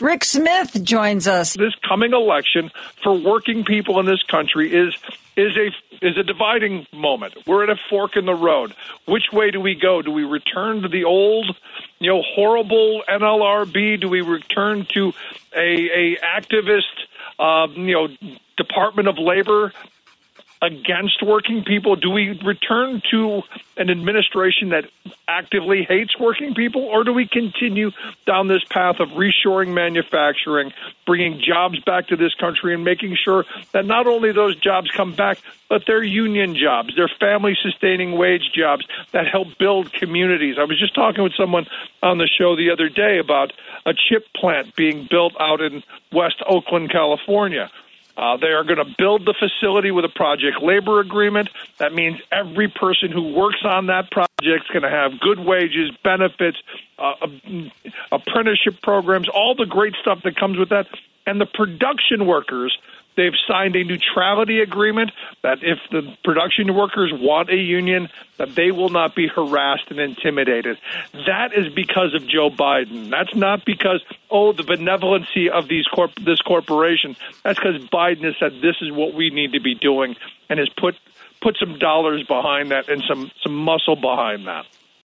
Rick Smith joins us. This coming election for working people in this country is is a is a dividing moment. We're at a fork in the road. Which way do we go? Do we return to the old, you know, horrible NLRB? Do we return to a a activist, uh, you know, Department of Labor against working people? Do we return to an administration that actively hates working people, or do we continue down this path of reshoring manufacturing, bringing jobs back to this country, and making sure that not only those jobs come back, but they're union jobs, they're family sustaining wage jobs that help build communities? I was just talking with someone on the show the other day about a chip plant being built out in West Oakland, California uh, they are going to build the facility with a project labor agreement. That means every person who works on that project is going to have good wages, benefits, uh, apprenticeship programs, all the great stuff that comes with that. And the production workers They've signed a neutrality agreement that if the production workers want a union, that they will not be harassed and intimidated. That is because of Joe Biden. That's not because oh the benevolency of these corp- this corporation. That's because Biden has said this is what we need to be doing and has put put some dollars behind that and some some muscle behind that.